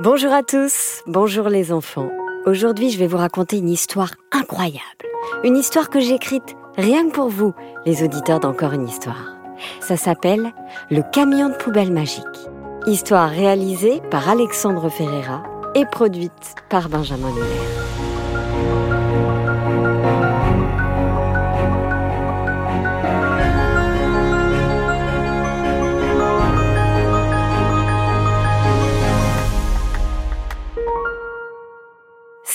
Bonjour à tous, bonjour les enfants. Aujourd'hui, je vais vous raconter une histoire incroyable. Une histoire que j'ai rien que pour vous, les auditeurs d'Encore une histoire. Ça s'appelle Le camion de poubelle magique. Histoire réalisée par Alexandre Ferreira et produite par Benjamin Muller.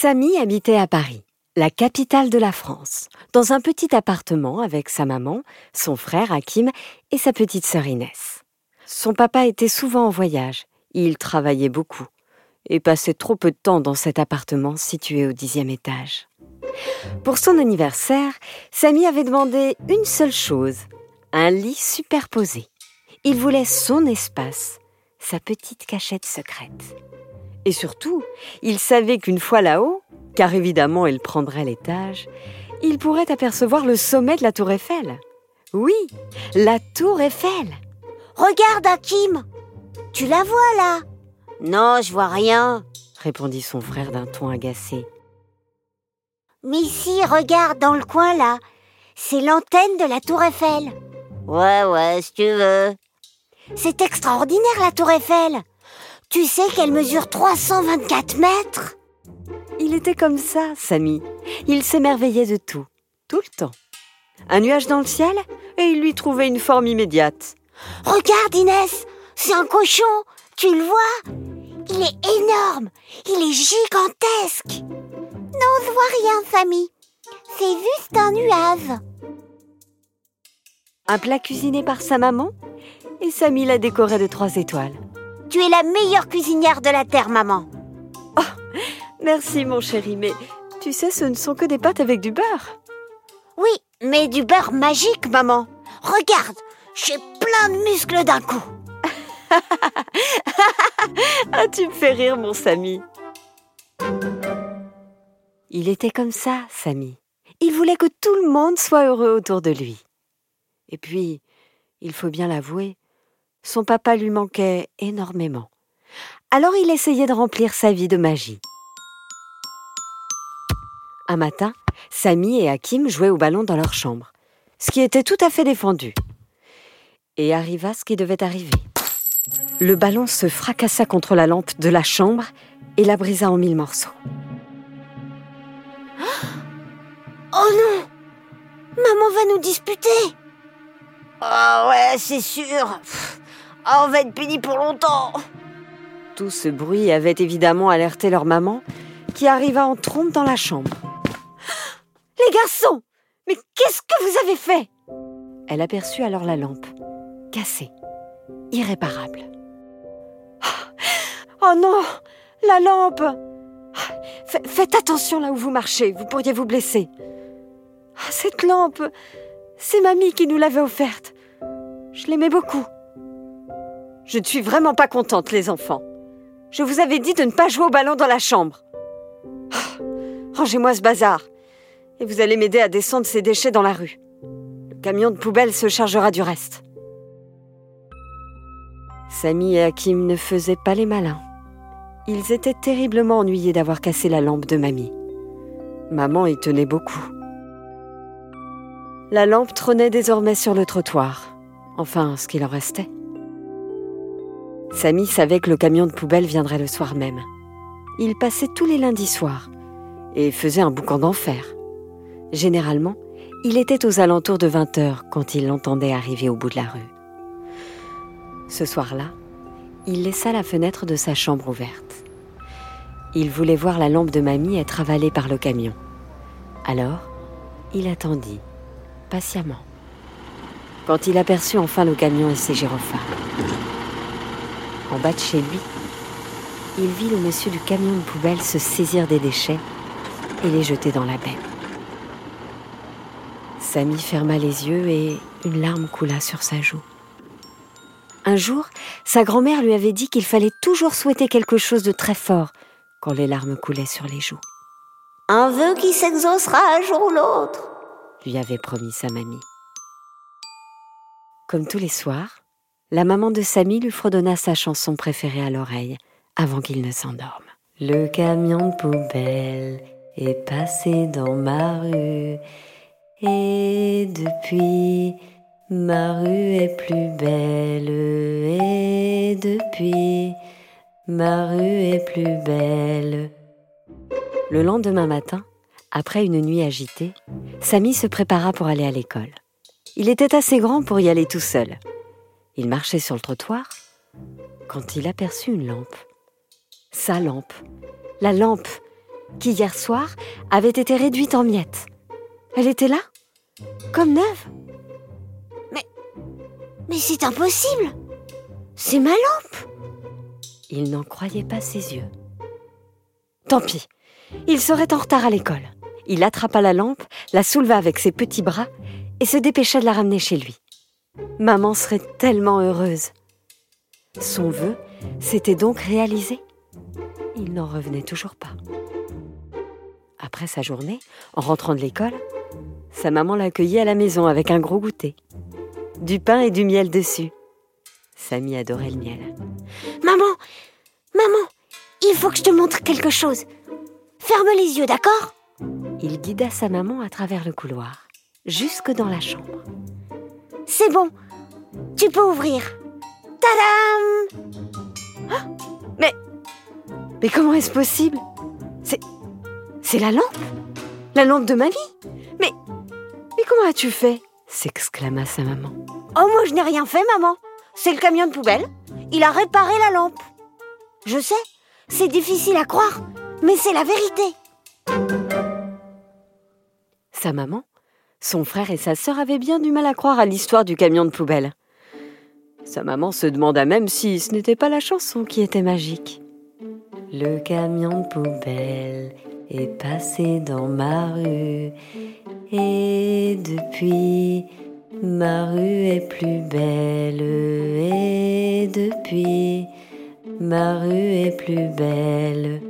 Samy habitait à Paris, la capitale de la France, dans un petit appartement avec sa maman, son frère Hakim et sa petite sœur Inès. Son papa était souvent en voyage, il travaillait beaucoup et passait trop peu de temps dans cet appartement situé au dixième étage. Pour son anniversaire, Samy avait demandé une seule chose, un lit superposé. Il voulait son espace, sa petite cachette secrète. Et surtout, il savait qu'une fois là-haut, car évidemment il prendrait l'étage, il pourrait apercevoir le sommet de la tour Eiffel. Oui, la tour Eiffel. Regarde, Hakim Tu la vois là? Non, je vois rien. répondit son frère d'un ton agacé. Mais ici, regarde dans le coin là. C'est l'antenne de la tour Eiffel. Ouais, ouais, si tu veux. C'est extraordinaire la tour Eiffel. Tu sais qu'elle mesure 324 mètres? Il était comme ça, Samy. Il s'émerveillait de tout, tout le temps. Un nuage dans le ciel, et il lui trouvait une forme immédiate. Regarde, Inès C'est un cochon Tu le vois? Il est énorme Il est gigantesque Non, je vois rien, Samy. C'est juste un nuage. Un plat cuisiné par sa maman, et Samy l'a décoré de trois étoiles. Tu es la meilleure cuisinière de la Terre, maman. Merci, mon chéri, mais tu sais, ce ne sont que des pâtes avec du beurre. Oui, mais du beurre magique, maman. Regarde, j'ai plein de muscles d'un coup. Ah, tu me fais rire, mon Samy. Il était comme ça, Samy. Il voulait que tout le monde soit heureux autour de lui. Et puis, il faut bien l'avouer, son papa lui manquait énormément. Alors il essayait de remplir sa vie de magie. Un matin, Samy et Hakim jouaient au ballon dans leur chambre, ce qui était tout à fait défendu. Et arriva ce qui devait arriver. Le ballon se fracassa contre la lampe de la chambre et la brisa en mille morceaux. Oh non Maman va nous disputer. Ah ouais, c'est sûr. Ah, on va être puni pour longtemps. Tout ce bruit avait évidemment alerté leur maman, qui arriva en trompe dans la chambre. Les garçons Mais qu'est-ce que vous avez fait? Elle aperçut alors la lampe, cassée, irréparable. Oh non La lampe Fa- Faites attention là où vous marchez, vous pourriez vous blesser. Ah, Cette lampe, c'est mamie qui nous l'avait offerte. Je l'aimais beaucoup. Je ne suis vraiment pas contente, les enfants. Je vous avais dit de ne pas jouer au ballon dans la chambre. Ah, Rangez-moi ce bazar. Et vous allez m'aider à descendre ces déchets dans la rue. Le camion de poubelle se chargera du reste. Samy et Hakim ne faisaient pas les malins. Ils étaient terriblement ennuyés d'avoir cassé la lampe de mamie. Maman y tenait beaucoup. La lampe trônait désormais sur le trottoir. Enfin, ce qu'il en restait. Samy savait que le camion de poubelle viendrait le soir même. Il passait tous les lundis soirs et faisait un boucan d'enfer. Généralement, il était aux alentours de 20 heures quand il l'entendait arriver au bout de la rue. Ce soir-là, il laissa la fenêtre de sa chambre ouverte. Il voulait voir la lampe de mamie être avalée par le camion. Alors, il attendit, patiemment. Quand il aperçut enfin le camion et ses gyrophares. En bas de chez lui, il vit le monsieur du camion de poubelle se saisir des déchets et les jeter dans la baie. Samy ferma les yeux et une larme coula sur sa joue. Un jour, sa grand-mère lui avait dit qu'il fallait toujours souhaiter quelque chose de très fort quand les larmes coulaient sur les joues, Un vœu qui s'exaucera un jour ou l'autre. lui avait promis sa mamie. Comme tous les soirs, la maman de Samy lui fredonna sa chanson préférée à l'oreille, avant qu'il ne s'endorme. Le camion de poubelle est passé dans ma rue et depuis ma rue est plus belle et depuis ma rue est plus belle. Le lendemain matin, après une nuit agitée, Samy se prépara pour aller à l'école. Il était assez grand pour y aller tout seul. Il marchait sur le trottoir quand il aperçut une lampe. Sa lampe. La lampe qui hier soir avait été réduite en miettes. Elle était là, comme neuve. Mais. Mais c'est impossible C'est ma lampe Il n'en croyait pas ses yeux. Tant pis, il serait en retard à l'école. Il attrapa la lampe, la souleva avec ses petits bras et se dépêcha de la ramener chez lui. Maman serait tellement heureuse. Son vœu s'était donc réalisé. Il n'en revenait toujours pas. Après sa journée, en rentrant de l'école, sa maman l'accueillit à la maison avec un gros goûter. Du pain et du miel dessus. Samy adorait le miel. Maman Maman Il faut que je te montre quelque chose. Ferme les yeux, d'accord? Il guida sa maman à travers le couloir, jusque dans la chambre. C'est bon. Tu peux ouvrir. Tadam ah, Mais. Mais comment est-ce possible? C'est. C'est la lampe La lampe de ma vie Mais. Mais comment as-tu fait? S'exclama sa maman. Oh, moi je n'ai rien fait, maman. C'est le camion de poubelle. Il a réparé la lampe. Je sais, c'est difficile à croire, mais c'est la vérité. Sa maman, son frère et sa sœur avaient bien du mal à croire à l'histoire du camion de poubelle. Sa maman se demanda même si ce n'était pas la chanson qui était magique. Le camion de poubelle est passé dans ma rue et depuis ma rue est plus belle et depuis ma rue est plus belle.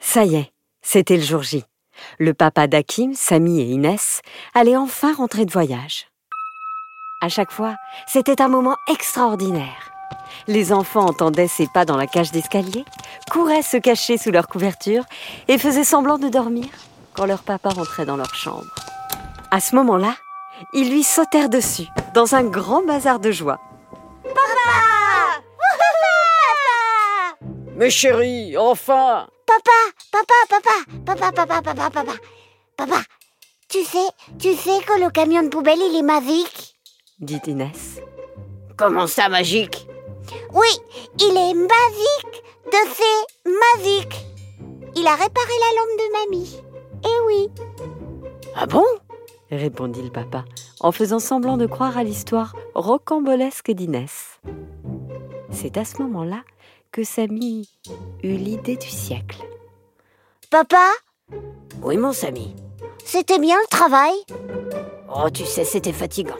Ça y est, c'était le jour J. Le papa d'Akim, Samy et Inès allaient enfin rentrer de voyage. À chaque fois, c'était un moment extraordinaire. Les enfants entendaient ses pas dans la cage d'escalier, couraient se cacher sous leur couverture et faisaient semblant de dormir quand leur papa rentrait dans leur chambre. À ce moment-là, ils lui sautèrent dessus, dans un grand bazar de joie. Mais chérie, enfin Papa, papa, papa, papa, papa, papa, papa, papa, tu sais, tu sais que le camion de poubelle, il est magique? Dit Inès. Comment ça, magique? Oui, il est magique, de fait magique. Il a réparé la lampe de mamie. Eh oui. Ah bon? répondit le papa, en faisant semblant de croire à l'histoire rocambolesque d'Inès. C'est à ce moment-là que Samy eut l'idée du siècle. Papa? Oui, mon Samy. C'était bien le travail? Oh, tu sais, c'était fatigant.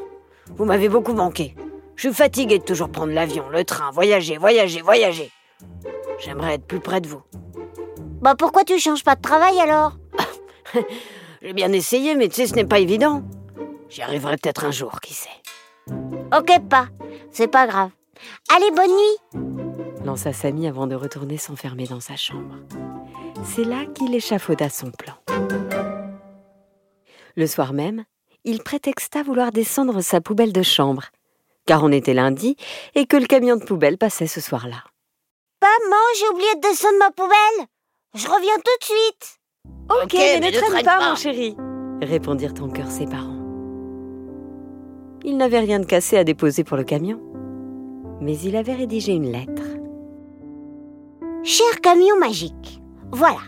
Vous m'avez beaucoup manqué. Je suis fatigué de toujours prendre l'avion, le train, voyager, voyager, voyager. J'aimerais être plus près de vous. Bah pourquoi tu changes pas de travail alors? J'ai bien essayé, mais tu sais, ce n'est pas évident. J'y arriverai peut-être un jour, qui sait. Ok, pas. C'est pas grave. Allez, bonne nuit lança Samy avant de retourner s'enfermer dans sa chambre. C'est là qu'il échafauda son plan. Le soir même, il prétexta vouloir descendre sa poubelle de chambre, car on était lundi et que le camion de poubelle passait ce soir-là. Maman, j'ai oublié de descendre ma poubelle. Je reviens tout de suite. Ok, mais, ne traîne pas, mon chéri, répondirent en cœur ses parents. Il n'avait rien de cassé à déposer pour le camion, mais il avait rédigé une lettre. Cher camion magique, voilà,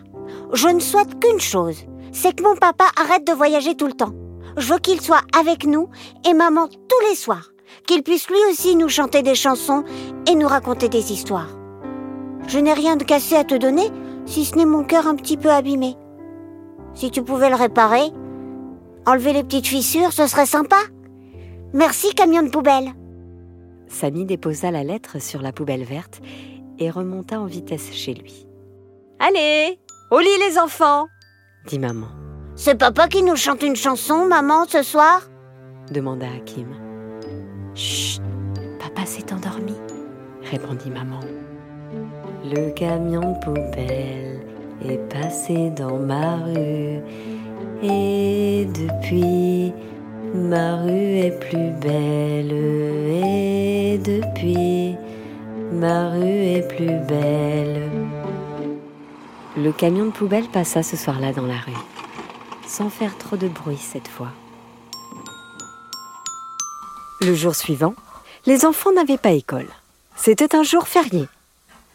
je ne souhaite qu'une chose, c'est que mon papa arrête de voyager tout le temps. Je veux qu'il soit avec nous et maman tous les soirs, qu'il puisse lui aussi nous chanter des chansons et nous raconter des histoires. Je n'ai rien de cassé à te donner, si ce n'est mon cœur un petit peu abîmé. Si tu pouvais le réparer, enlever les petites fissures, ce serait sympa. Merci, camion de poubelle. Samy déposa la lettre sur la poubelle verte et remonta en vitesse chez lui. Allez, au lit les enfants dit maman. C'est papa qui nous chante une chanson, maman, ce soir? demanda Hakim. Chut, papa s'est endormi, répondit maman. Le camion de poubelle est passé dans ma rue. Et depuis, ma rue est plus belle. Et depuis, ma rue est plus belle. Le camion de poubelle passa ce soir-là dans la rue, sans faire trop de bruit cette fois. Le jour suivant, les enfants n'avaient pas école. C'était un jour férié.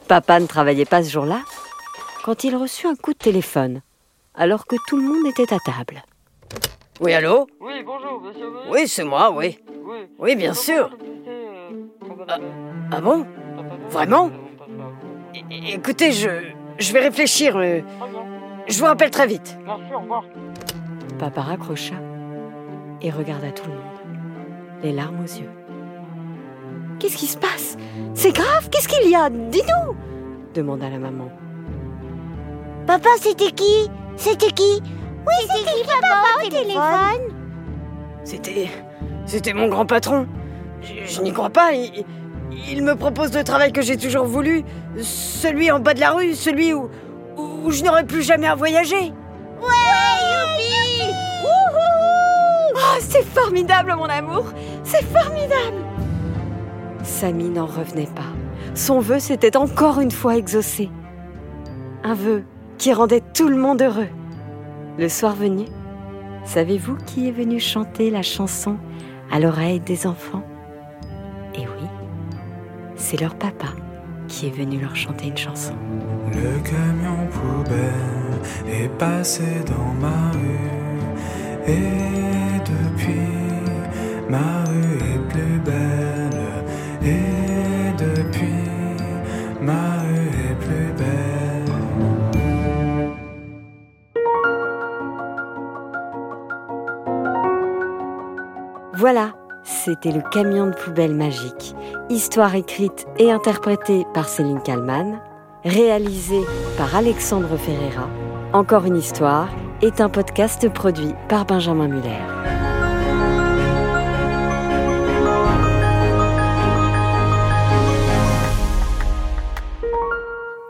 Papa ne travaillait pas ce jour-là quand il reçut un coup de téléphone, alors que tout le monde était à table. Oui, allô Oui, bonjour, monsieur. Oui, c'est moi, oui. Oui, Oui, bien sûr. Ah, Ah bon? Vraiment É- Écoutez, je, je vais réfléchir. euh, Je vous rappelle très vite. Merci, au revoir. Papa raccrocha et regarda tout le monde, les larmes aux yeux. Qu'est-ce qui se passe? C'est grave? Qu'est-ce qu'il y a? Dis-nous demanda la maman. Papa, c'était qui? C'était qui? Oui, c'était qui, papa, au téléphone? C'était. C'était mon grand patron. Je, je n'y crois pas. Il, il me propose le travail que j'ai toujours voulu. Celui en bas de la rue, celui où, où je n'aurai plus jamais à voyager. Oh, c'est formidable, mon amour C'est formidable Samy n'en revenait pas. Son vœu s'était encore une fois exaucé. Un vœu qui rendait tout le monde heureux. Le soir venu, savez-vous qui est venu chanter la chanson à l'oreille des enfants? C'est leur papa qui est venu leur chanter une chanson. Le camion poubelle est passé dans ma rue et depuis ma rue est plus belle et depuis ma rue est plus belle. Voilà, c'était le camion de poubelle magique. Histoire écrite et interprétée par Céline Kallmann, réalisée par Alexandre Ferreira. Encore une histoire est un podcast produit par Benjamin Muller.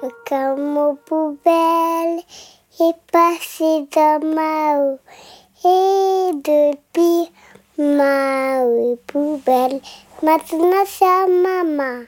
Le camion poubelle est passé dans ma rue. Et depuis ma rue poubelle, maintenant c'est à maman.